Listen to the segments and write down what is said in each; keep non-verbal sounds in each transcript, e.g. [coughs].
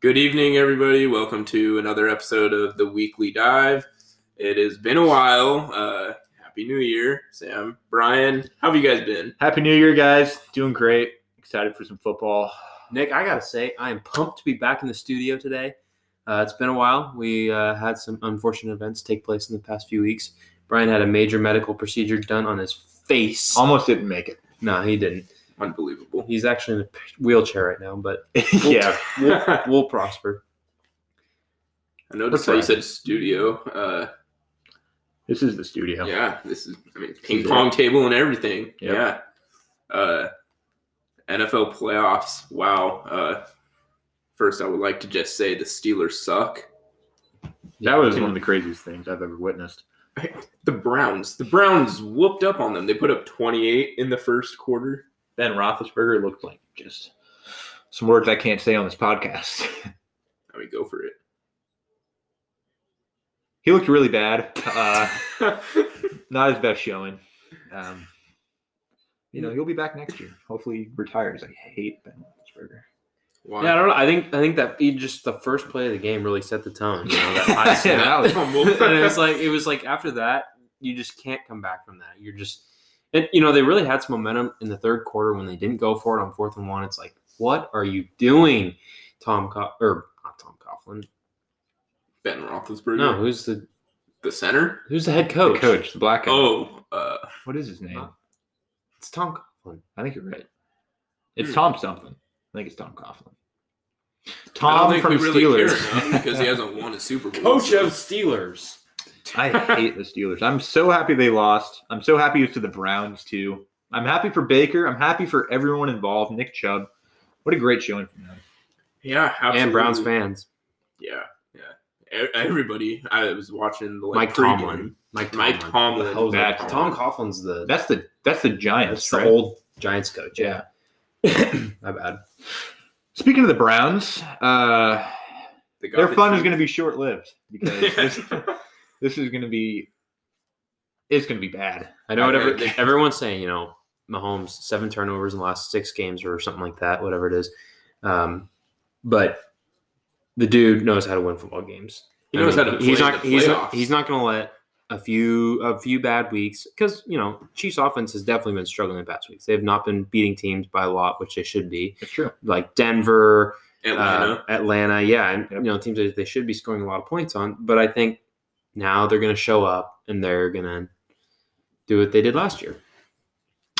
Good evening, everybody. Welcome to another episode of the Weekly Dive. It has been a while. Uh, Happy New Year, Sam, Brian. How have you guys been? Happy New Year, guys. Doing great. Excited for some football. Nick, I gotta say, I am pumped to be back in the studio today. Uh, it's been a while. We uh, had some unfortunate events take place in the past few weeks. Brian had a major medical procedure done on his face. Almost didn't make it. no, he didn't. Unbelievable. He's actually in a wheelchair right now, but [laughs] yeah. we'll, [laughs] we'll prosper. I noticed We're how you said studio. Uh, This is the studio. yeah, this is, I mean, ping is pong table and everything. Yep. Yeah. Uh, NFL playoffs. Wow. Uh, first, I would like to just say the Steelers suck. That was one of the craziest things I've ever witnessed. [laughs] The Browns. The Browns whooped up on them. They put up 28 in the first quarter. Ben Roethlisberger looked like just some words I can't say on this podcast. [laughs] I mean, go for it. he looked really bad. Uh, [laughs] not his best showing. Um, you know, he'll be back next year. Hopefully, he retires. I hate Ben Roethlisberger. wow. Yeah, I don't know. I think I think that he just the first play of the game really set the tone. You know, that [laughs] high Yeah, that was- and it was like it was like after that, you just can't come back from that. You're just, and you know, they really had some momentum in the third quarter when they didn't go for it on fourth and one. It's like, what are you doing, Tom Co- or not Tom Coughlin? Ben Roethlisberger. No, who's the The center? who's the head The coach? coach, the black guy. Oh, uh, What is his name? Uh, It's Tom Coughlin. I think you're right. It's Hmm. Tom something. I think it's Tom Coughlin. I don't Tom think from we really Steelers. care enough because he hasn't won a Super Bowl. [laughs] Coach so- of Steelers. I hate the Steelers. I'm so happy they lost. I'm so happy it's to the Browns too. I'm happy for Baker. I'm happy for everyone involved. Nick Chubb. What a great showing from them. Yeah, absolutely. and Browns fans. Yeah, yeah. E- Everybody. I was watching the like, Mike pregame. Tomlin. Mike Mike Tomlin. Tomlin. The hell's That- that? Tom Coughlin's the That's the that's the Giants. that's the right? old Giants coach. Yeah. [coughs] My bad. Speaking of the Browns, uh, They got their the fun is going to be short lived because [laughs] this, this is going to be it's going to be bad. I know what Okay, every, they- everyone's saying. You know, Mahomes seven turnovers in the last six games or something like that, whatever it is. Um, but the dude knows how to win football games. He I knows mean, how to play He's not. the He's not. He's not going to let a few a few bad weeks because you know Chiefs offense has definitely been struggling the past weeks. They have not been beating teams by a lot, which they should be. It's true. Like Denver, Atlanta. uh, Atlanta, yeah, and you know teams that they should be scoring a lot of points on. But I think now they're going to show up and they're going to do what they did last year.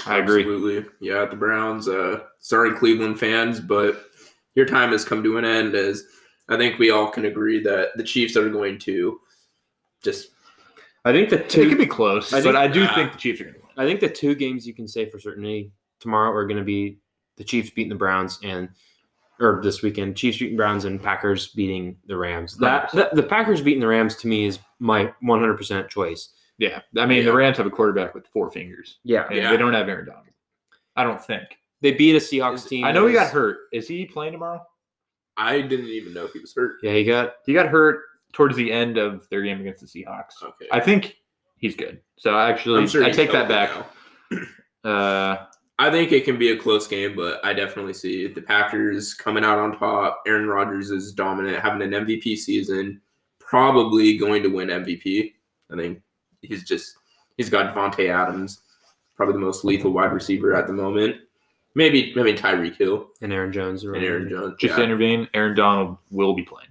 I agree. Absolutely. Yeah, the Browns. Uh, sorry, Cleveland fans, but your time has come to an end. As I think we all can agree that the Chiefs are going to just I think the It two. could be close, I but I do Ah. think the Chiefs are going to win. I think the two games you can say for certainty tomorrow are going to be the Chiefs beating the Browns and or this weekend Chiefs beating Browns and Packers beating the Rams. That, that the Packers beating the Rams to me is my 100% choice. Yeah, I mean the Rams have a quarterback with four fingers, Yeah, and Yeah. they don't have Aaron Donald. I don't think. they beat a Seahawks team. I know he got hurt. Is he playing tomorrow? I didn't even know he was hurt. Yeah, he got He got hurt towards the end of their game against the Seahawks. Okay. I think he's good. So actually, I'm sure I take that back. now. Uh, I think it can be a close game, but I definitely see the Packers coming out on top. Aaron Rodgers is dominant, having an MVP season, probably going to win MVP. I think he's just he's got Davante Adams, probably the most lethal wide receiver at the moment. Maybe maybe Tyreek Hill and Aaron Jones. and Aaron Jones. just to Yeah, intervene, Aaron Donald will be playing.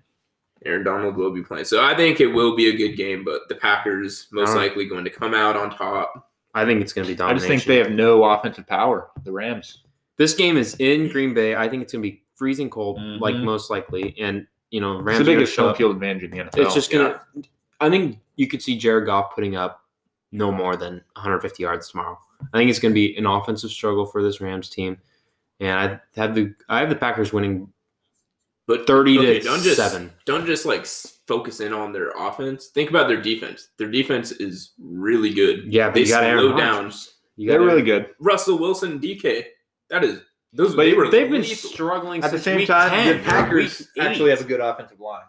Aaron Donald will be playing. So I think it will be a good game, but the Packers most likely going to come out on top. I think it's going to be domination. I just think they have no offensive power. The Rams. this game is in Green Bay. I think it's going to be freezing cold, like Mhm. most likely, and you know It's Rams the are gonna biggest home field advantage in the NFL. It's just gonna. I think you could see Jared Goff putting up no more than 150 yards tomorrow. I think it's going to be an offensive struggle for this Rams team, and I have the I have the Packers winning But 30 okay, to don't just seven. don't just like s- focus in on their offense. Think about their defense. Their defense is really good. Yeah, but they you got Aaron slow down. Rodgers. You got They're really good. Russell Wilson, DK. That is those. But they were They've been struggling At the same week time, 10, the Packers actually have a good offensive line.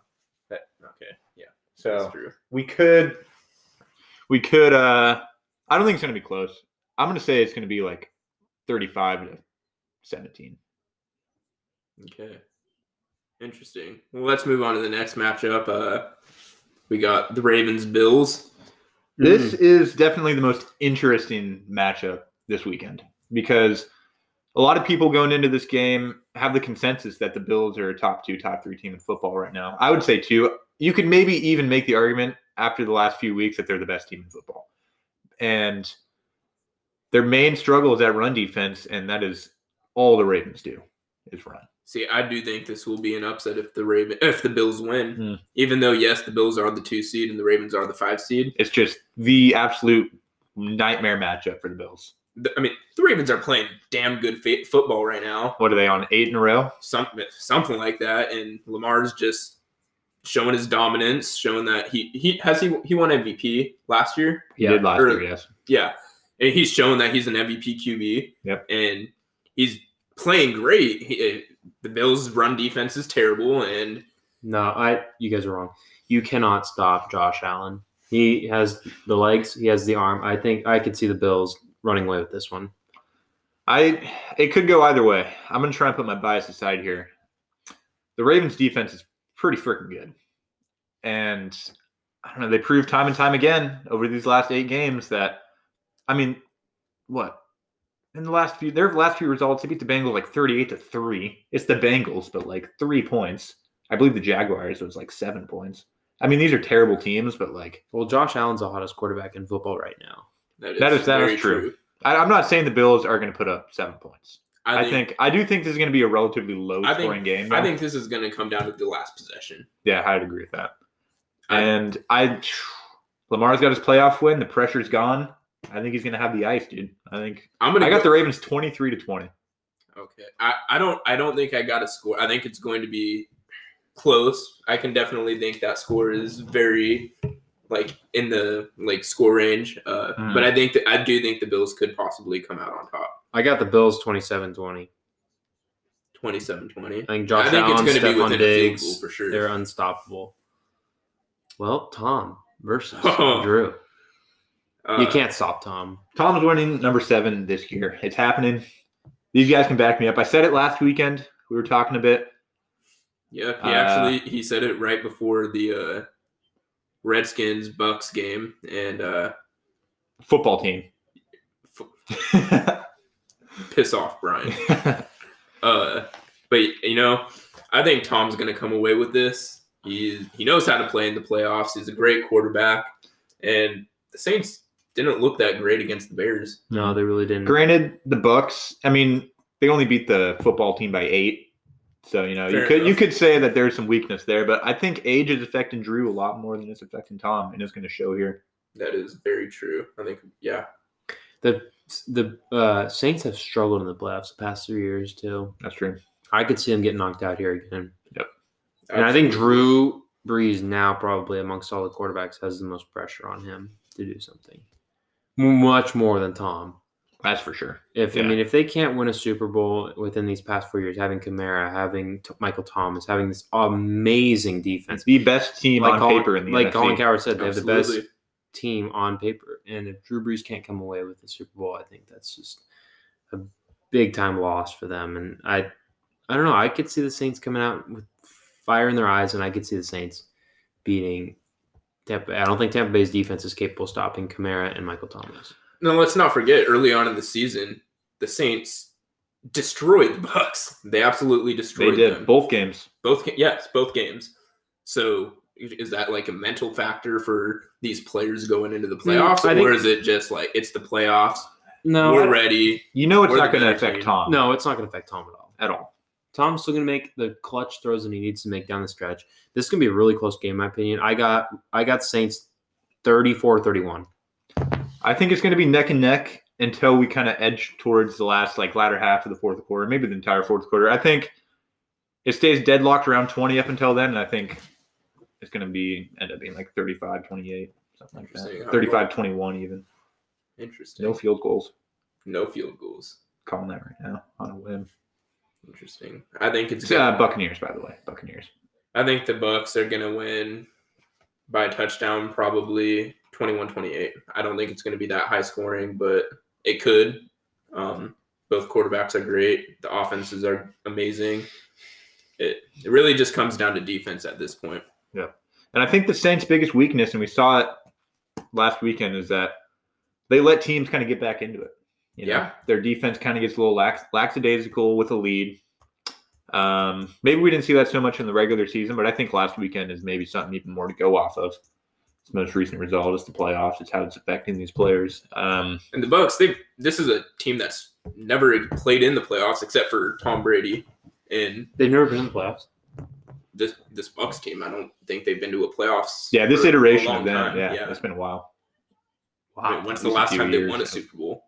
Okay, yeah, So that's true. we could, we could. uh I don't think it's going to be close. I'm going to say it's going to be like 35 to 17. Okay. Interesting. Well, let's move on to the next matchup. Uh, we got the Ravens Bills. This is definitely the most interesting matchup this weekend because a lot of people going into this game have the consensus that the Bills are a top two, top three team in football right now. I would say two. You could maybe even make the argument after the last few weeks that they're the best team in football. And their main struggle is that run defense, and that is all the Ravens do is run. See, I do think this will be an upset if the Raven if the Bills win. Hmm. Even though yes, the Bills are the two seed and the Ravens are the five seed. It's just the absolute nightmare matchup for the Bills. The- I mean, the Ravens are playing damn good fa- football right now. What are they on eight in a row? Something something like that, and Lamar's just showing his dominance, showing that he he has he he won MVP last year. He Yeah, did last or- year, yes. Yeah, and he's shown that he's an MVP QB. Yep. and he's playing great. He, the Bills' run defense is terrible, and No, I you guys are wrong. You cannot stop Josh Allen. He has the legs, he has the arm. I think I could see the Bills running away with this one. I it could go either way. I'm gonna try and put my bias aside here. The Ravens defense is pretty freaking good. And I don't know, they proved time and time again over these last eight games that I mean, what? In the last few their last few results, they beat the Bengals like 38 to 3. It's the Bengals, but like three points. I believe the Jaguars was like seven points. I mean, these are terrible teams, but like Well, Josh Allen's the hottest quarterback in football right now. that is That is- that is very true. I, I'm not saying the Bills are going to put up seven points. I I think, think I do think this is going to be a relatively low I think- scoring game. I think this is going to come down to the last possession. yeah, I'd agree with that. I- And I, [sighs] Lamar's got his playoff win. The pressure's gone. I think he's going to have the ice, dude. I think I'm gonna. I got go- the Ravens twenty three to twenty. Okay, I, I don't I don't think I got a score. I think it's going to be close. I can definitely think that score is very like in the like score range. Uh, Hmm. But I think that I do think the Bills could possibly come out on top, I got the Bills 27-20. 27-20. I think Josh I think Allen, it's going to be Stephon within a field Diggs, goal for sure. they're unstoppable. Well, Tom versus Oh. [laughs] Drew. Uh, You can't stop Tom. Tom's winning number seven this year. It's happening. These guys can back me up. I said it last weekend. We were talking a bit. Yeah, he Uh, actually he said it right before the uh, Redskins Bucks game, and uh, Football team. [laughs] piss off Brian. [laughs] Uh, but you know, I think Tom's going to come away with this. He he knows how to play in the playoffs. He's a great quarterback, and the Saints didn't look that great against the Bears. No, they really didn't. Granted, the Bucks. I mean, they only beat the football team by eight. So you know, you Fair could you could say that there's some weakness there, but I think age is affecting Drew a lot more than it's affecting Tom, and it's going to show here. That is very true. I think, yeah, The the uh, Saints have struggled in the playoffs the past three years too. That's true. I could see them getting knocked out here again. Yep. And I think Drew Brees now probably amongst all the quarterbacks has the most pressure on him to do something. Much more than Tom. That's for sure. If I mean, if they can't win a Super Bowl within these past four years, having Kamara, having T- Michael Thomas, having this amazing defense, It's the best team on Colin, paper in the like NFC. Colin Cowherd said, they have the best team on paper. And if Drew Brees can't come away with the Super Bowl, I think that's just a big time loss for them. And I, I don't know. I could see the Saints coming out with fire in their eyes, and I could see the Saints beating Tampa. I don't think Tampa Bay's defense is capable of stopping Kamara and Michael Thomas. No, let's not forget. Early on in the season, the Saints destroyed the Bucks. They absolutely They destroyed did them. both games. Both, ga- yes, both games. So is that like a mental factor for these players going into the playoffs, I think- or is it just like it's the playoffs? No, we're ready. You know it's not going to affect. Tom. no, it's not going to affect Tom at all. at all. Tom's still gonna make the clutch throws that he needs to make down the stretch. This is gonna be a really close game, in my opinion. I got I got Saints 34-31. I think it's going to be neck and neck until we kind of edge towards the last like latter half of the fourth quarter, maybe the entire fourth quarter. I think it stays deadlocked around 20 up until then, and I think it's going to be end up being like 35 28, something like that. 35 21 even. Interesting. No field goals. No field goals. Calling that right now on a whim. Interesting. I think it's It's, uh, Buccaneers, by the way. Buccaneers. I think the Bucks are gonna win by touchdown, probably 21-28. I don't think it's gonna be that high scoring, but it could. Um, both quarterbacks are great. The offenses are amazing. it, it really just comes down to defense at this point. Yeah. And I think the Saints' biggest weakness, and we saw it last weekend, is that they let teams kind of get back into it. You know? Yeah. Their defense kind of gets a little lax, lackadaisical with a lead. Um, maybe we didn't see that so much in the regular season, but I think last weekend is maybe something even more to go off of. Its most recent result is the playoffs. It's how it's affecting these players. Um, And the Bucks, they this is a team that's never played in the playoffs except for Tom Brady. And They've never been in the playoffs. this this Bucks team, I don't think they've been to a playoffs. yeah, this iteration of them, time. yeah, it's been a while. I mean, when's the last few time they won a Super Bowl?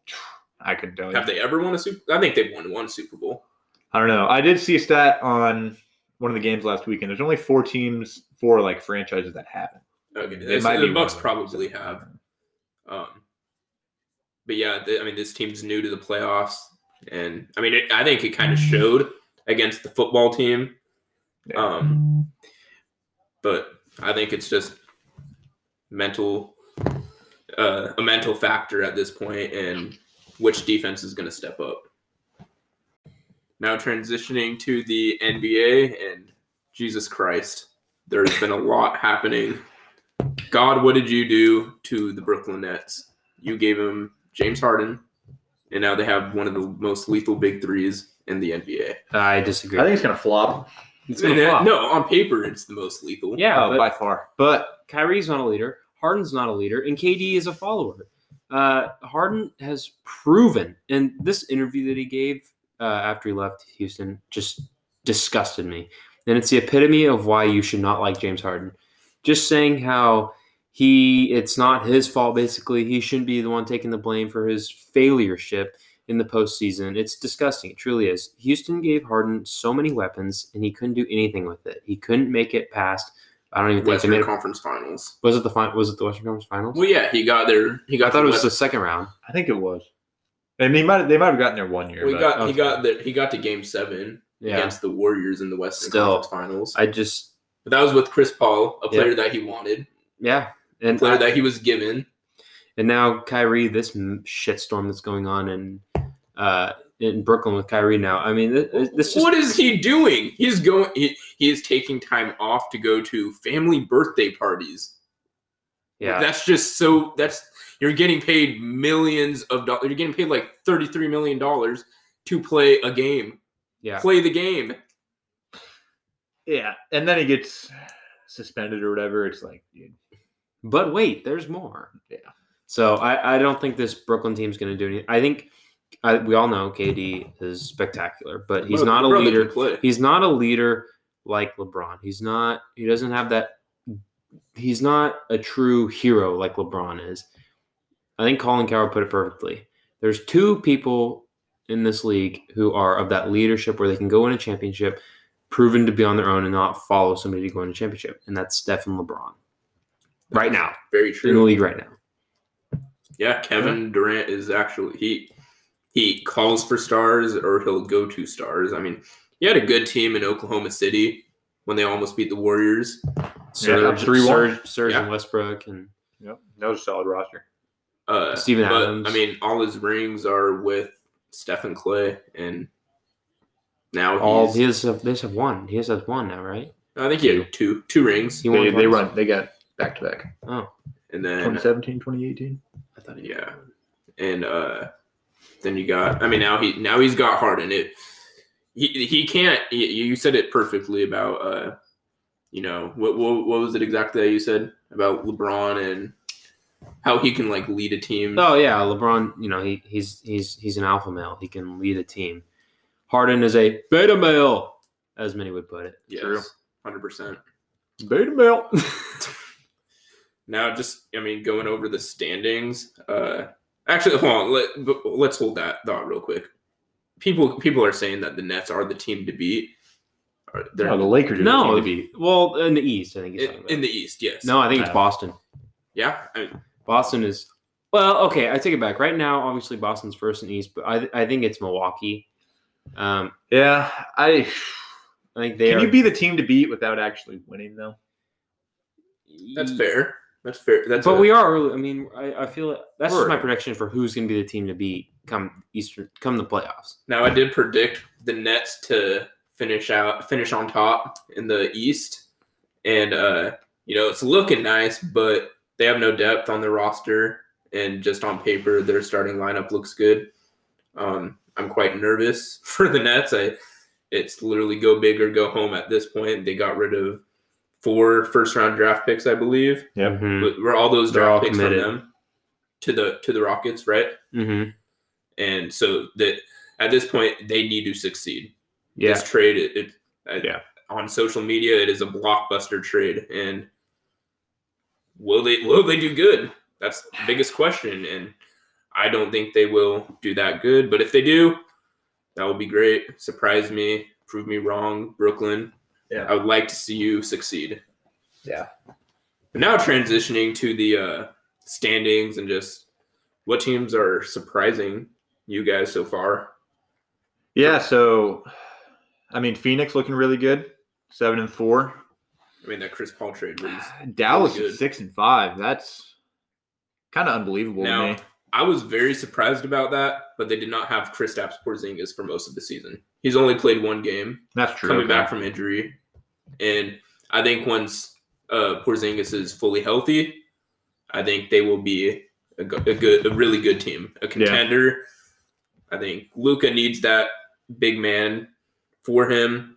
I couldn't tell you. Have they ever won a Super? I think they've won one Super Bowl. I don't know. I did see a stat on one of the games last weekend. There's only four teams, four like franchises that haven't. Okay, It this- might the be Bucks one of them. probably have. Um, but yeah, th- I mean, this team's new to the playoffs, and I mean, it, I think it kind of showed against the football team. Yeah. Um, but I think it's just mental, uh, a mental factor at this point, and which defense is going to step up. Now transitioning to the NBA, and Jesus Christ, there's been a lot happening. God, what did you do to the Brooklyn Nets? You gave them James Harden, and now they have one of the most lethal big threes in the NBA. I disagree. I think it's gonna flop. it's gonna uh, flop. no, on paper, it's the most lethal. Yeah, oh, but by far. But Kyrie's not a leader. Harden's not a leader, and KD is a follower. Uh, Harden has proven, and this interview that he gave uh, after he left Houston just disgusted me. And it's the epitome of why you should not like James Harden. Just saying how he, it's not his fault. Basically, he shouldn't be the one taking the blame for his failureship in the postseason. It's disgusting. It truly is. Houston gave Harden so many weapons, and he couldn't do anything with it. He couldn't make it past. I don't even think they Western made Conference Finals. was it the fin- Was it the Western Conference Finals? Well, yeah, he got there. He got. I thought it was West- the second round. I think it was. And he might they might have gotten there one year. Well, he but- got he got the, he got to Game Seven Yeah, against the Warriors in the Western Still, Conference Finals. I just but that was with Chris Paul, a player Yeah. that he wanted, yeah, a and player I- that he was given. and now Kyrie, this m- shitstorm that's going on in uh in Brooklyn with Kyrie now. I mean, this, this just what is he doing? He's going. He, he is taking time off to go to family birthday parties. yeah. That's just so. That's you're getting paid millions of dollars. You're getting paid like thirty three million dollars to play a game. Yeah. Play the game. yeah. And then he gets suspended or whatever. It's like, dude. But wait, there's more. Yeah. So I, I don't think this Brooklyn team's going to do anything. I think I, we all know KD is spectacular, but he's Bro- not a brother leader. He's not a leader like LeBron. He's not. He doesn't have that. He's not a true hero like LeBron is. I think Colin Cowherd put it perfectly. There's two people in this league who are of that leadership where they can go win a championship, proven to be on their own and not follow somebody to go win a championship, and that's Steph and LeBron. Right now, Very true. in the true. league right now. Yeah, Kevin Durant is actually he he calls for stars or he'll go to stars. I mean, he had a good team in Oklahoma City when they almost beat the Warriors. Serge, 3-1. Serge, Serge Yeah. and Westbrook, and Yep. That was a solid roster. Uh, Steven but, Adams. I mean, all his rings are with Stephen Klay, and now all he's. he has. They just have one. He has has one now, right? I think he had two two rings, He won They, they run they got back to back. Oh, and then 2017, 2018. I thought he. Yeah, and uh, then you got. I mean, now he now he's got Harden. It he he can't. You you said it perfectly about. uh You know what what what was it exactly that you said about LeBron and how he can like lead a team. Oh yeah, LeBron. You know he he's he's he's an alpha male. He can lead a team. Harden is a beta male, as many would put it. True. yes, hundred percent. Beta male. [laughs] Now, just I mean, going over the standings. Uh, actually, hold on. Let, let's hold that thought real quick. People people are saying that the Nets are the team to beat. They're No, the Lakers are no, the team to beat. well in the East, I think. He's in, talking in the East. Yes. no, I think it's No. Boston. Yeah. I mean, Boston is. Well, okay, I take it back. Right now, obviously Boston's first in the East, but I I think it's Milwaukee. Um, Yeah, I I think they can are. you be the team to beat without actually winning though? that's fair. That's fair. That's but a- we are early. I mean, I, I feel that's just my prediction for who's going to be the team to beat come Eastern, come the playoffs. Now I did predict the Nets to finish out finish on top in the East, and uh, you know it's looking nice, but they have no depth on their roster, and just on paper, their starting lineup looks good. Um, I'm quite nervous [laughs] for the Nets. I it's literally go big or go home at this point. They got rid of four first round draft picks, I believe. Yep. Mhm. Were all those They're all draft picks from them to the to the Rockets, right? Mhm. And so that at this point they need to succeed. Yeah. This trade, it, it uh, Yeah. on social media, it is a blockbuster trade, and will they will they do good? That's the biggest question, and I don't think they will do that good. But if they do, that would be great. Surprise me, prove me wrong, Brooklyn. Yeah. I would like to see you succeed. Yeah. But now transitioning to the uh, standings and just what teams are surprising you guys so far. Yeah. So, I mean, Phoenix looking really good, seven and four. I mean, that Chris Paul trade was. [sighs] Dallas good. six and five. That's kind of unbelievable Now, to me. I was very surprised about that, but they did not have Kristaps Porzingis for most of the season. He's only played one game, That's true. coming okay. back from injury, and I think once uh, Porzingis is fully healthy, I think they will be a, go- a good, a really good team, a contender. I think Luka needs that big man for him.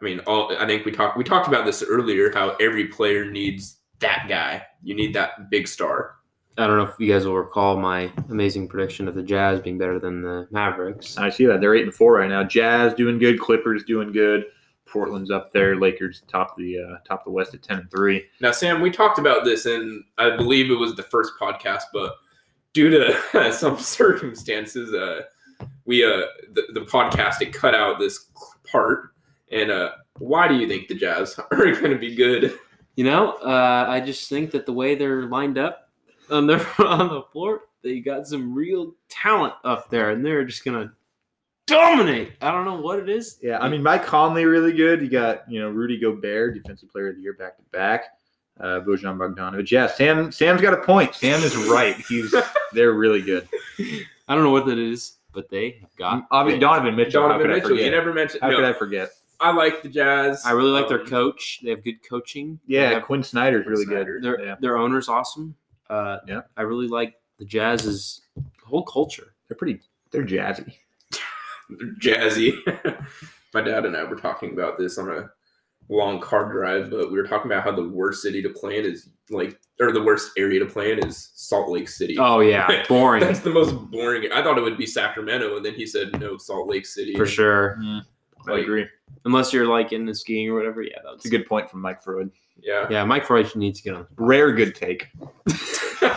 I mean, all I think we talked we talked about this earlier. How every player needs that guy. You need that big star. I don't know if you guys will recall my amazing prediction of the Jazz being better than the Mavericks. I see that they're eight and four right now. Jazz doing good. Clippers doing good. Portland's up there. Lakers top the uh, top of the West at ten and three. Now, Sam, we talked about this and I believe it was the first podcast, but due to [laughs] some circumstances, uh, we uh, the, the podcast it cut out this part. And uh, why do you think the Jazz [laughs] are going to be good? You know, uh, I just think that the way they're lined up on their [laughs] on the floor, they got some real talent up there, and they're just gonna dominate. I don't know what it is. Yeah, I mean Mike Conley really good. You got you know Rudy Gobert, defensive player of the year back to back. Uh, Bojan Bogdanovic. Yeah, Sam. Sam's got a point. Sam is right. He's [laughs] they're really good. I don't know what that is, but they have got. Obviously, Donovan Mitchell. how Donovan could I Mitchell, you never mentioned. How no, could I forget? I like the Jazz. I really like their Um, coach. They have good coaching. They Yeah, have- Quin Snyder's really Snyder. good. their Yeah, their owner's awesome. Uh, Yeah. I really like the Jazz's whole culture. they're pretty. They're jazzy. Jazzy. [laughs] My dad and I were talking about this on a long car drive, but we were talking about how the worst city to play in is like, or the worst area to play in is Salt Lake City. Oh yeah, [laughs] boring That's the most boring. I thought it would be Sacramento, and then he said no, Salt Lake City. for sure. Mm-hmm. I Like- agree. Unless you're like into skiing or whatever. Yeah, that's a good point from Mike Freud. Yeah. Yeah, Mike Freud needs to get on. Rare good take. [laughs]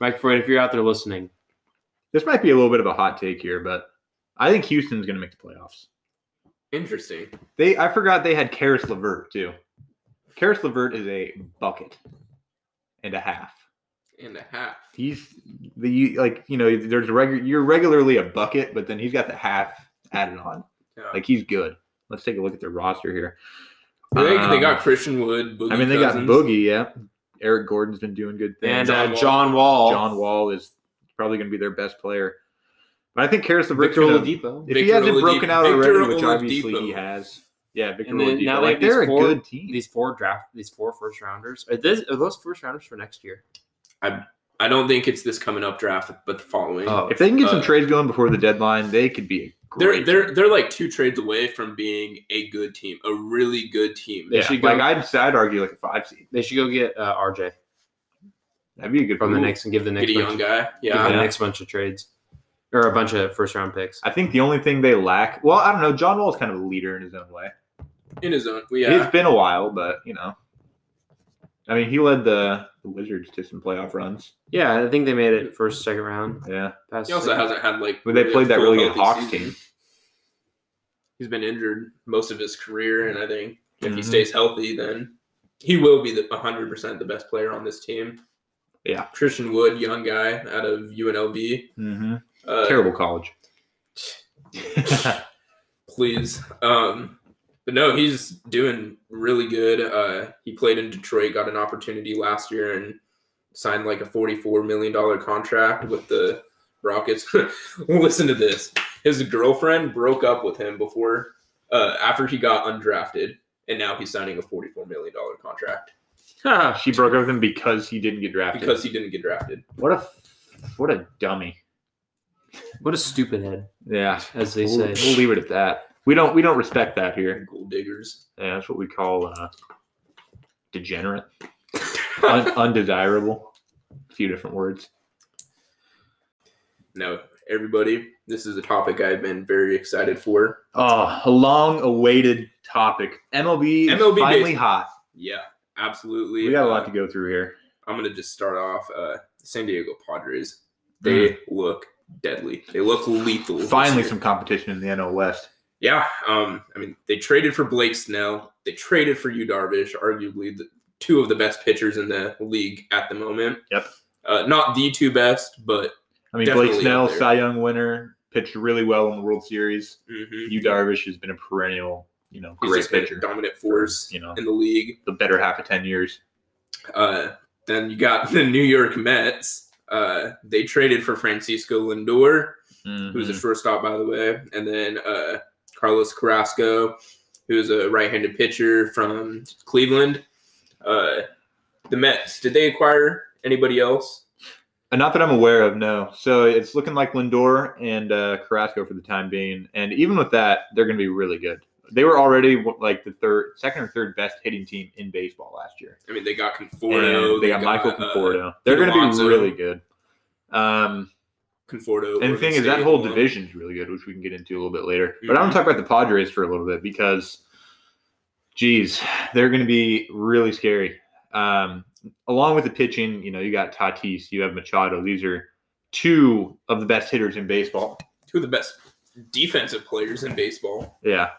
Mike Freud, if you're out there listening, This might be a little bit of a hot take here, but I think Houston's going to make the playoffs. Interesting. They, I forgot they had Caris LeVert too. Caris LeVert is a bucket and a half. And a half. He's the like you know there's a regular you're regularly a bucket, but then he's got the half added on. Yeah. Like he's good. Let's take a look at their roster here. they, they Um, got Christian Wood. Boogie I mean, they Cousins. got Boogie. Yeah, Eric Gordon's been doing good things. and uh, John John Wall, John Wall is probably going to be their best player. But I think Caris LeVert's Victor gonna, Oladipo. if he hasn't Oladipo- broken out Victor already, which obviously he has. Yeah, Victor And then Oladipo. now they like have they're a four- good team. These four draft, these four first rounders. Are, this, are those first rounders for next year? I I don't think it's this coming up draft, but the following. Oh, if they can get some uh, trades going before the deadline, they could be a They're they're they're like two trades away from being a good team, a really good team. They yeah, should like I'd I'd argue like a five seed. they should go get uh, RJ That'd be a good from the move. next and give the Get next a young bunch, guy. give Yeah. the next bunch of trades or a bunch of first round picks. I think the only thing they lack. Well, I don't know. John Wall is kind of a leader in his own way. In his own. It's Yeah. It's been a while, but you know, I mean, he led the, the Wizards to some playoff runs. Yeah, I think they made it first, second round. Yeah, Past He also second- hasn't had like. but they really played that really good Hawks season. team. He's been injured most of his career, and I think if he Mhm. stays healthy, then he will be the 100% the best player on this team. Yeah. Christian Wood, young guy out of UNLV. Mm-hmm. Uh, Terrible college. [laughs] please. Um, but no, he's doing really good. Uh, he played in Detroit, got an opportunity last year, and signed like a forty-four million dollar contract with the Rockets. [laughs] Listen to this: his girlfriend broke up with him before uh, after he got undrafted, and now he's signing a $44 million contract She broke up with him because he didn't get drafted. because he didn't get drafted. what a what a dummy. what a stupid head, Yeah, as they we'll, say. we'll leave it at that. We don't we don't respect that here. Gold diggers. Yeah, that's what we call uh, degenerate, Un- [laughs] undesirable. A few different words. Now, everybody, this is a topic I've been very excited for. Oh, a long-awaited topic. MLB, MLB finally baseball. hot. Yeah, absolutely. We got a Uh, lot to go through here. I'm gonna just start off. Uh, San Diego Padres. They look deadly. They look lethal. Mm. Finally, some competition in the NL West. Yeah. Um. I mean, they traded for Blake Snell. They traded for Yu Darvish, arguably the two of the best pitchers in the league at the moment. Yep. Uh, not the two best, but I mean, Blake Snell. Cy Young winner, pitched really well in the World Series. mhm. Yu Darvish has been a perennial, you know, great pitcher. dominant force You know, in the league. the better half of ten years. Uh, then you got the New York Mets. Uh, they traded for Francisco Lindor, who's a Mhm. shortstop, by the way, and then uh, Carlos Carrasco, who's a right-handed pitcher from Cleveland. Uh, the Mets. Did they acquire anybody else? Uh, Not that I'm aware of, no. So it's looking like Lindor and uh, Carrasco for the time being, and even with that, they're going to be really good. They were already like the third, second or third best hitting team in baseball last year. I mean, they got Conforto. And they got Michael uh, Conforto. they're going to be really good. Um, Conforto. and the thing is, that whole division is really good, which we can get into a little bit later. But I want to talk about the Padres for a little bit because, geez, they're going to be really scary. Um, along with the pitching, you know, you got Tatis, you have Machado. These are two of the best hitters in baseball. Two of the best defensive players in baseball. Yeah,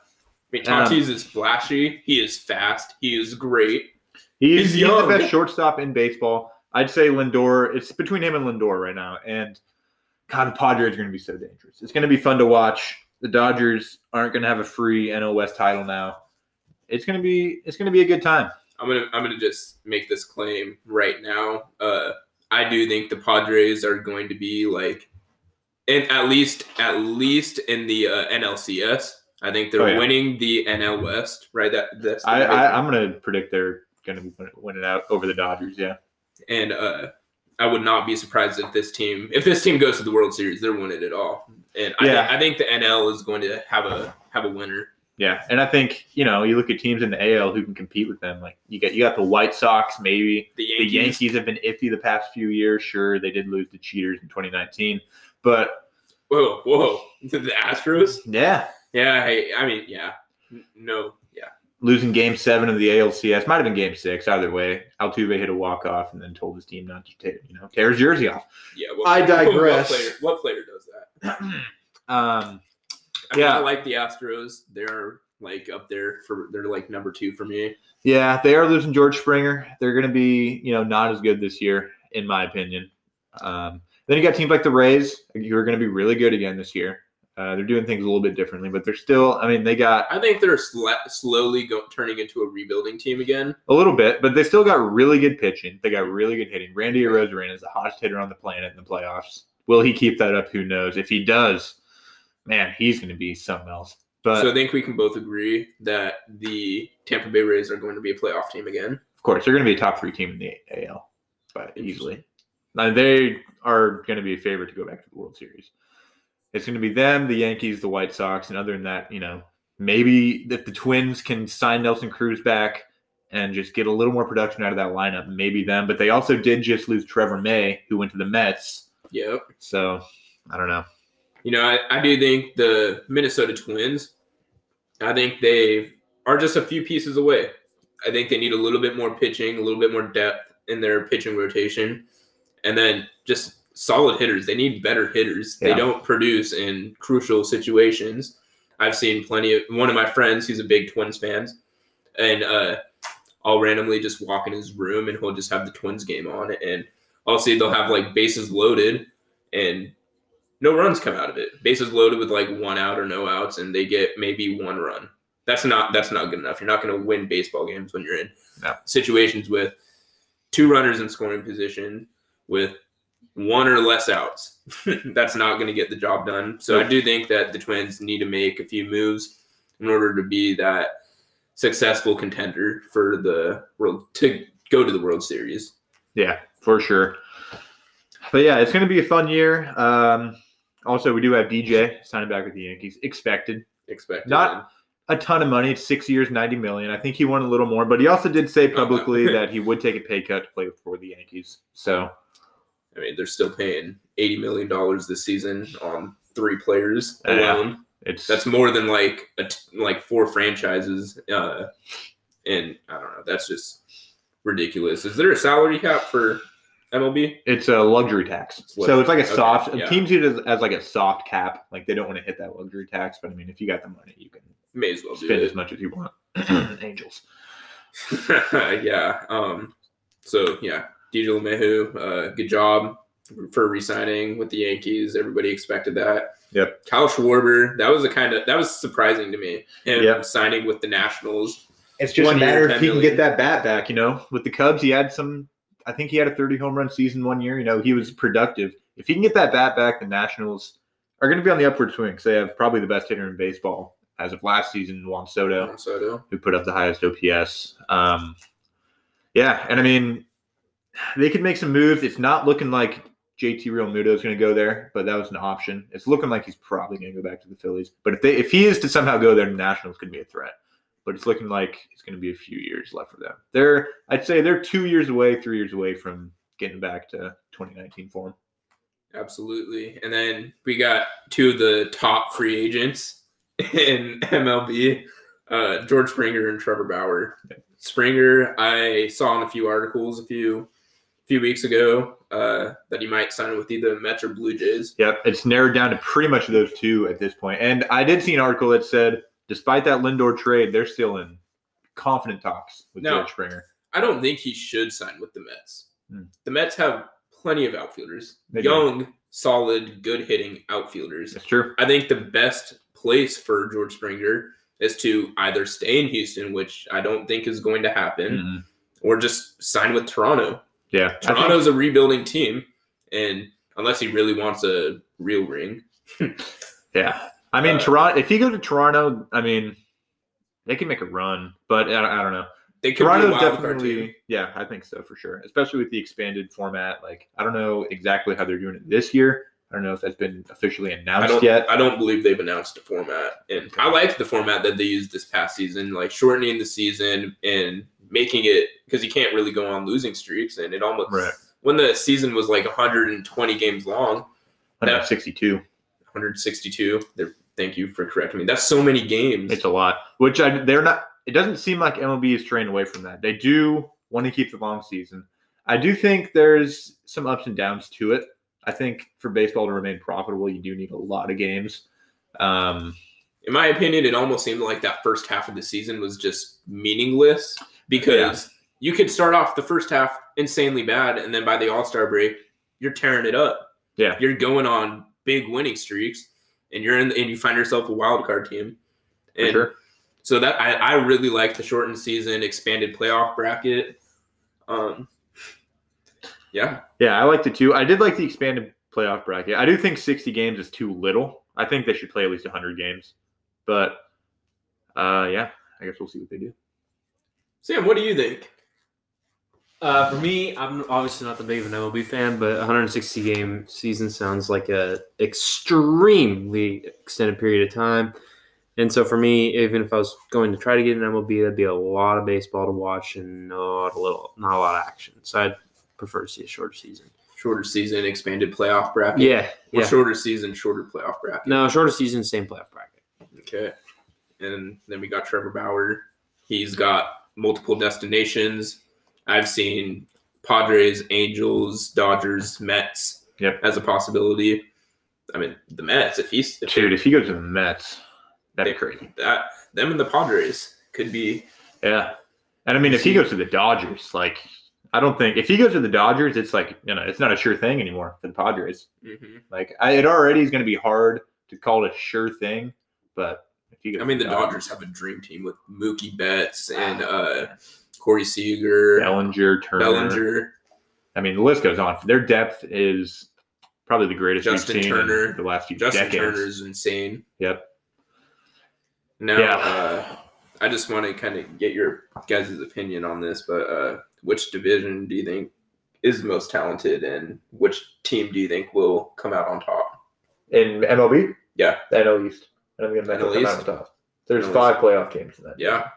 Mean, Um, Tatis is flashy. He is fast. He is great. he's, He's he's the best shortstop in baseball. I'd say Lindor. It's between him and Lindor right now. And God, the Padres are going to be so dangerous. It's going to be fun to watch. The Dodgers aren't going to have a free NL West title now. It's going to be it's going to be a good time. I'm gonna I'm gonna just make this claim right now. Uh, I do think the Padres are going to be like, in at least at least in the uh, NLCS. I think they're Oh, yeah. winning the NL West. Right. That that's I, I I'm going to predict they're going to be win- winning out over the Dodgers. Yeah. and uh, I would not be surprised if this team if this team goes to the World Series, they're winning it all. And I, Yeah. think, I think the NL is going to have a have a winner. Yeah, and I think you know you look at teams in the AL who can compete with them. Like you got you got the White Sox, maybe The the Yankees. Yankees have been iffy the past few years. Sure, they did lose to cheaters in 2019, but Whoa, whoa! [laughs] The Astros. yeah, Yeah, hey, I mean, yeah, no, yeah. losing Game Seven of the ALCS might have been Game Six. Either way, Altuve hit a walk off and then told his team not to take you know tear his jersey off. Yeah, what, I digress. [laughs] What player, what player does that? [clears throat] um, I mean, Yeah. I like the Astros. They're like up there for they're like number two for me. yeah, they are losing George Springer. They're going to be you know not as good this year, in my opinion. Um, then you got teams like the Rays, who are going to be really good again this year. Uh, they're doing things a little bit differently, but they're still. I mean, they got I think they're sl- slowly go- turning into a rebuilding team again. a little bit, but they still got really good pitching. They got really good hitting. Randy Arozarena is the hottest hitter on the planet in the playoffs. Will he keep that up? Who knows? If he does, man, he's going to be something else. But so I think we can both agree that the Tampa Bay Rays are going to be a playoff team again. of course, they're going to be a top three team in the AL, but easily. Now, they are going to be a favorite to go back to the World Series. It's going to be them, the Yankees, the White Sox, and other than that, you know, maybe if the Twins can sign Nelson Cruz back and just get a little more production out of that lineup, maybe them. But they also did just lose Trevor May, who went to the Mets. Yep. So I don't know. You know, I, I do think the Minnesota Twins, I think they are just a few pieces away. I think they need a little bit more pitching, a little bit more depth in their pitching rotation, and then just solid hitters. They need better hitters. They don't produce in crucial situations. I've seen plenty of one of my friends, he's a big Twins fan, and uh, I'll randomly just walk in his room and he'll just have the Twins game on, and I'll see they'll have like bases loaded and no runs come out of it. Bases loaded with like one out or no outs, and they get maybe one run. That's not that's not good enough. You're not going to win baseball games when you're in No. situations with two runners in scoring position with one or less outs. [laughs] that's not going to get the job done. So I do think that the Twins need to make a few moves in order to be that successful contender for the world to go to the World Series. Yeah, for sure. But yeah, it's going to be a fun year. Um, also, we do have DJ signing back with the Yankees. Expected Expected. Not- a ton of money. It's six years, ninety million. I think he won a little more, but he also did say publicly [laughs] that he would take a pay cut to play for the Yankees. So I mean, they're still paying eighty million dollars this season on three players alone. it's That's more than like a t- like four franchises. Uh, and I don't know. That's just ridiculous. Is there a salary cap for MLB? it's a luxury tax. It's so it's like a okay, soft. yeah. Teams use it as, as like a soft cap. Like they don't want to hit that luxury tax, but I mean, if you got the money, you can May as well spend as much as you want. [clears throat] [clears throat] Angels. [laughs] yeah. Um. So yeah, DJ LeMahieu, uh, good job for resigning with the Yankees. Everybody expected that. Yep. Kyle Schwarber, that was a kind of that was surprising to me. Him Yep. signing with the Nationals. It's just One a year, matter if 10 he can get that bat back. You know, with the Cubs, he had some. I think he had a 30 home run season one year. You know, he was productive. If he can get that bat back, the Nationals are going to be on the upward swing. 'cause they have probably the best hitter in baseball as of last season, Juan Soto, Soto. who put up the highest OPS. Um, yeah, and I mean, they could make some moves. It's not looking like JT Realmuto is going to go there, but that was an option. It's looking like he's probably going to go back to the Phillies. But if they if he is to somehow go there, the Nationals could be a threat. But it's looking like it's going to be a few years left for them. They're I'd say they're two years away, three years away from getting back to 2019 form. Absolutely. And then we got two of the top free agents [laughs] in MLB, uh, George Springer and Trevor Bauer. Springer, I saw in a few articles a few few weeks ago uh, that he might sign with either the Mets or Blue Jays. Yep, it's narrowed down to pretty much those two at this point. And I did see an article that said, despite that Lindor trade, they're still in confident talks with No. George Springer. I don't think he should sign with the Mets. Hmm. The Mets have plenty of outfielders, They do. young, solid, good hitting outfielders. It's true. I think the best place for George Springer is to either stay in Houston, which I don't think is going to happen, Mhm. or just sign with Toronto. Yeah, I Toronto's a rebuilding team, and unless he really wants a real ring, [laughs] Yeah, I mean Uh, Toronto. If he goes to Toronto, I mean they can make a run, but I, I don't know. they could Toronto's be a wild card definitely, yeah, I think so for sure. Especially with the expanded format. Like I don't know exactly how they're doing it this year. I don't know if that's been officially I announced don't. yet. I don't believe they've announced a format, and I liked the format that they used this past season, like shortening the season and making it because you can't really go on losing streaks, and it almost Right. when the season was like 120 games long, About 62. 162. Thank you for correcting me. That's so many games. It's a lot. Which I they're not. It doesn't seem like MLB is straying away from that. They do want to keep the long season. I do think there's some ups and downs to it. I think for baseball to remain profitable, you do need a lot of games. Um, In my opinion, it almost seemed like that first half of the season was just meaningless because you could start off the first half insanely bad, and then by the All Star break, you're tearing it up. Yeah. you're going on big winning streaks, and you're in, and you find yourself a wild card team. for And sure. so that I, I really like the shortened season, expanded playoff bracket. Um, yeah, Yeah, I liked it too. I did like the expanded playoff bracket. I do think 60 games is too little. I think they should play at least 100 games. But uh, yeah, I guess we'll see what they do. Sam, what do you think? Uh, for me, I'm obviously not the big of an MLB fan, but 160 game season sounds like a extremely extended period of time. And so for me, even if I was going to try to get an MLB, that'd be a lot of baseball to watch and not a little, not a lot of action. So I'd prefer to see a shorter season. Shorter season, expanded playoff bracket. Yeah, Or yeah. shorter season, shorter playoff bracket. No, shorter season, same playoff bracket. Okay. And then we got Trevor Bauer. He's got multiple destinations. I've seen Padres, Angels, Dodgers, Mets Yep. as a possibility. I mean, the Mets, if he's if Dude, if he goes to the Mets, that'd be crazy. that them and the Padres could be Yeah. And I mean, if he goes to the Dodgers, like, I don't think if he goes to the Dodgers, it's like, you know, it's not a sure thing anymore for the Padres. mhm. Like, I, it already is going to be hard to call it a sure thing, but if he I mean, to the Dodgers have a dream team with Mookie Betts and uh, Corey Seager, Bellinger, Turner. Bellinger. I mean, the list goes on. Their depth is probably the greatest Justin we've seen Turner. in the last few Justin decades. is insane. Yep. Now, Yeah. uh, I just want to kind of get your guys' opinion on this, but uh, which division do you think is the most talented, and which team do you think will come out on top? In MLB, Yeah, the NL East. I don't think the Mets will NL come out East? on top. There's five playoff games in that. yeah,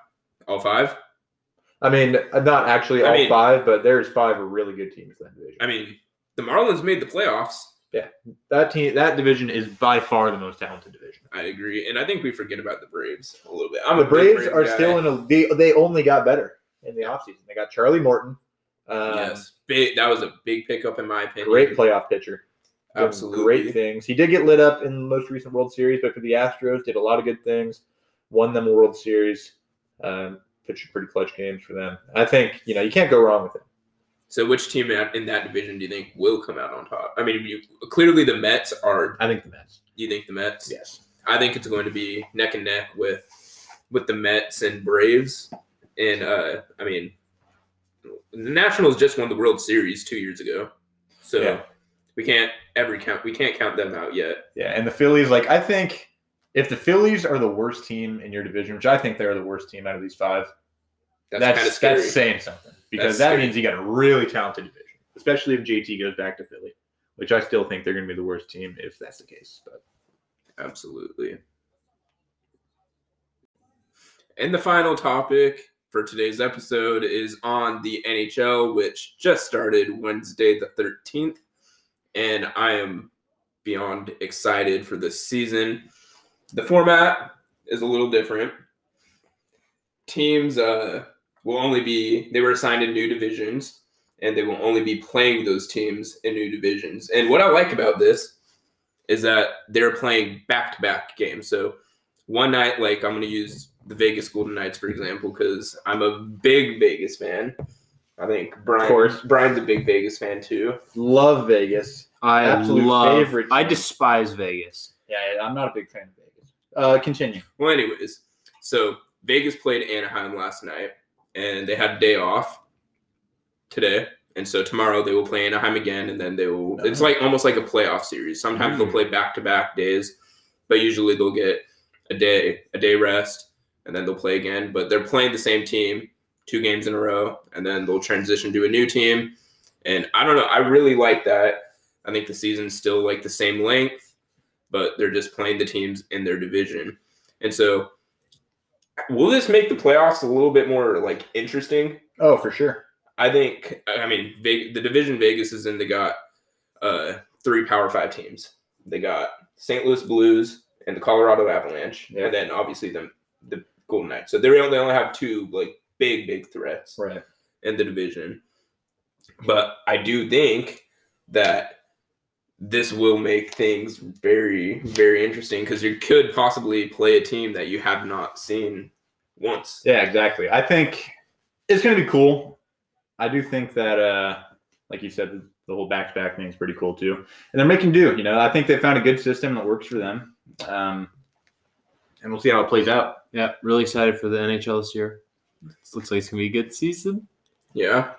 all five. I mean, not actually I all mean- five, but there's five really good teams in that division. I mean, the Marlins made the playoffs. Yeah, that team, that division is by far the most talented division. I agree, and I think we forget about the Braves a little bit. I'm the Braves Brave are guy. still in a. They, they only got better in the offseason. They got Charlie Morton. Um, yes, big. That was a big pickup in my opinion. Great playoff pitcher. Doing absolutely. Great things. He did get lit up in the most recent World Series, but for the Astros, did a lot of good things. Won them a World Series. Um, pitched pretty clutch games for them. I think you know you can't go wrong with him. So, which team in in that division do you think will come out on top? I mean, you, clearly the Mets are. I think the Mets. You think the Mets? Yes. I think it's going to be neck and neck with with the Mets and Braves. And uh, I mean, the Nationals just won the World Series two years ago, so Yeah. We can't every count. We can't count them out yet. Yeah, and the Phillies, like I think, if the Phillies are the worst team in your division, which I think they're the worst team out of these five, That's, that's scary. that's saying something because That's that scary. means you got a really talented division, especially if JT goes back to Philly, which I still think they're going to be the worst team if that's the case. But Absolutely. And the final topic for today's episode is on the NHL, which just started Wednesday the 13th. And I am beyond excited for this season. The format is a little different. Teams uh, will only be, they were assigned in new divisions, and they will only be playing those teams in new divisions. And what I like about this is that they're playing back to back games. So one night, like I'm going to use the Vegas Golden Knights for example, because I'm a big Vegas fan. I think Brian, Of course. Brian's a big Vegas fan too. love Vegas. I Absolute love. favorite I despise Vegas. Yeah, I'm not a big fan of Vegas. Uh, continue. Well, anyways, so Vegas played Anaheim last night, and they had a day off today. And so tomorrow they will play Anaheim again, and then they will. It's like almost like a playoff series. Sometimes they'll Mm. play back to back days, but usually they'll get a day a day rest, and then they'll play again. But they're playing the same team two games in a row, and then they'll transition to a new team. And I don't know. I really like that. I think the season's still like the same length, but they're just playing the teams in their division. And so, will this make the playoffs a little bit more like interesting? Oh, for sure. I think. I mean, the division Vegas is in. They got uh, three Power Five teams. They got St. Louis Blues and the Colorado Avalanche, Yeah. and then obviously the the Golden Knights. So they only they only have two like big big threats Right. in the division. But I do think that this will make things very, very interesting because you could possibly play a team that you have not seen once. Yeah, exactly. I think it's going to be cool. I do think that, uh, like you said, the whole back to back thing is pretty cool too. And they're making do. You know, I think they found a good system that works for them. Um, and we'll see how it plays out. Yeah, really excited for the NHL this year. This looks like it's gonna be a good season. Yeah.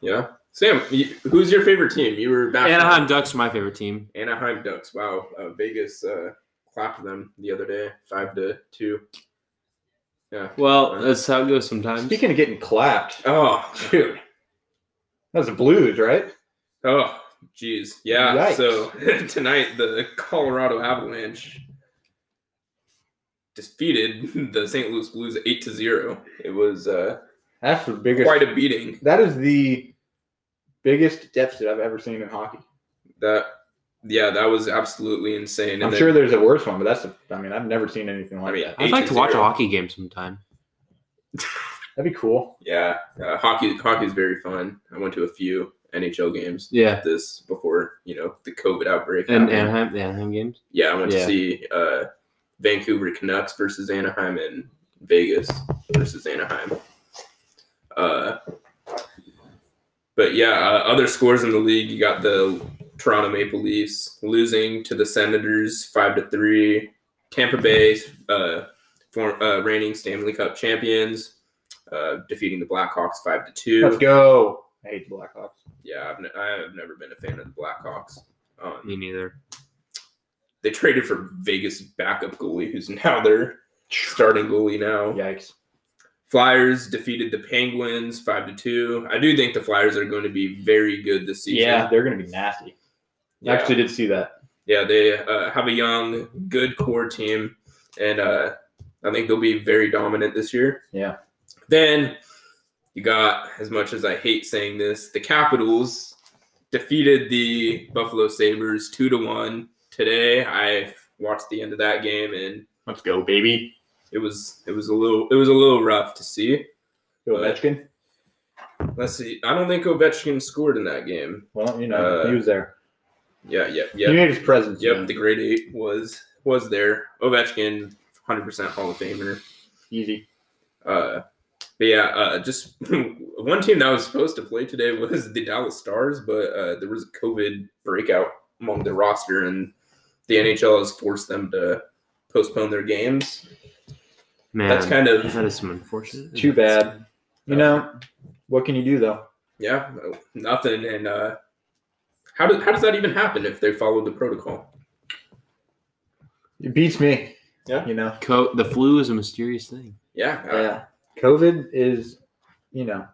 Yeah. Sam, you, who's your favorite team? You were back. Anaheim Ducks are my favorite team. Anaheim Ducks. Wow. Uh, Vegas uh, clapped them the other day, five to two. Yeah. Well, that's how it goes sometimes. Speaking of getting clapped, Oh, dude. that was the Blues, right? Oh, geez. Yeah. Yikes. So [laughs] tonight, the Colorado Avalanche defeated [laughs] the St. Louis Blues 8 to 0. It was uh, That's the biggest. quite a beating. that is the biggest deficit I've ever seen in hockey. That, yeah, that was absolutely insane. And I'm then- sure there's a worse one, but that's. A, I mean, I've never seen anything like I mean, that. I'd like to watch a hockey game sometime. [laughs] That'd be cool. Yeah, uh, hockey. Hockey is very fun. I went to a few NHL games. Yeah. This before you know the COVID outbreak. And happened. Anaheim, the Anaheim games. Yeah, I went Yeah. to see uh, Vancouver Canucks versus Anaheim and Vegas versus Anaheim. Uh, but yeah, uh, other scores in the league. You got the Toronto Maple Leafs losing to the Senators five to three. Tampa Bay, uh, for, uh, reigning Stanley Cup champions, uh, defeating the Blackhawks five to two. Let's go. I hate the Blackhawks. Yeah, I've, ne- I've never been a fan of the Blackhawks. Um, Me neither. They traded for Vegas backup goalie, who's now their starting goalie now. Yikes. Flyers defeated the Penguins five to two. I do think the Flyers are going to be very good this season. Yeah, they're going to be nasty. Yeah. Actually, did see that. yeah, they uh, have a young, good core team, and uh, I think they'll be very dominant this year. Yeah. Then you got, as much as I hate saying this, the Capitals defeated the Buffalo Sabres two to one today. I watched the end of that game, and Let's go, baby. it was it was a little it was a little rough to see. Go Ovechkin. Let's see. I don't think Ovechkin scored in that game. Well, you know, Uh, he was there. Yeah, yeah, yeah. He yeah. made his presence. Yep, known. the Great Eight was was there. Ovechkin, hundred percent Hall of Famer. Easy. Uh, but yeah, uh, just [laughs] one team that was supposed to play today was the Dallas Stars, but uh, there was a COVID breakout among the roster, and the NHL has forced them to postpone their games. Man, That's kind of that is some unfortunate. Too bad. You know, what can you do though? yeah, nothing. And uh, how does how does that even happen if they follow the protocol? It beats me. Yeah. You know. Co- the flu is a mysterious thing. Yeah, uh, Yeah. COVID is, you know,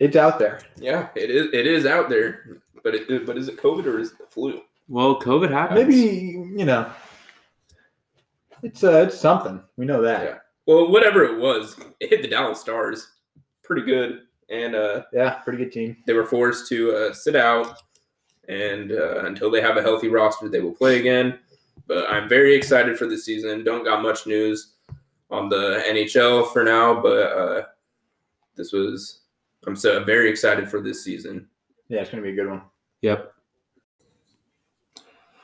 it's out there. yeah, it is it is out there, but it but is it COVID or is it the flu? Well, COVID happens. Maybe you know, it's uh, it's something. We know that. Yeah. Well, whatever it was, it hit the Dallas Stars pretty good, and uh, Yeah, pretty good team. they were forced to uh, sit out, and uh, until they have a healthy roster, they will play again. But I'm very excited for the season. Don't got much news on the NHL for now, but uh, this was I'm so very excited for this season. Yeah, it's gonna be a good one. Yep.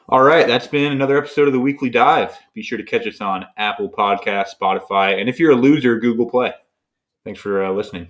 All right, that's been another episode of the Weekly Dive. Be sure to catch us on Apple Podcasts, Spotify, and if you're a loser, Google Play. Thanks for uh, listening.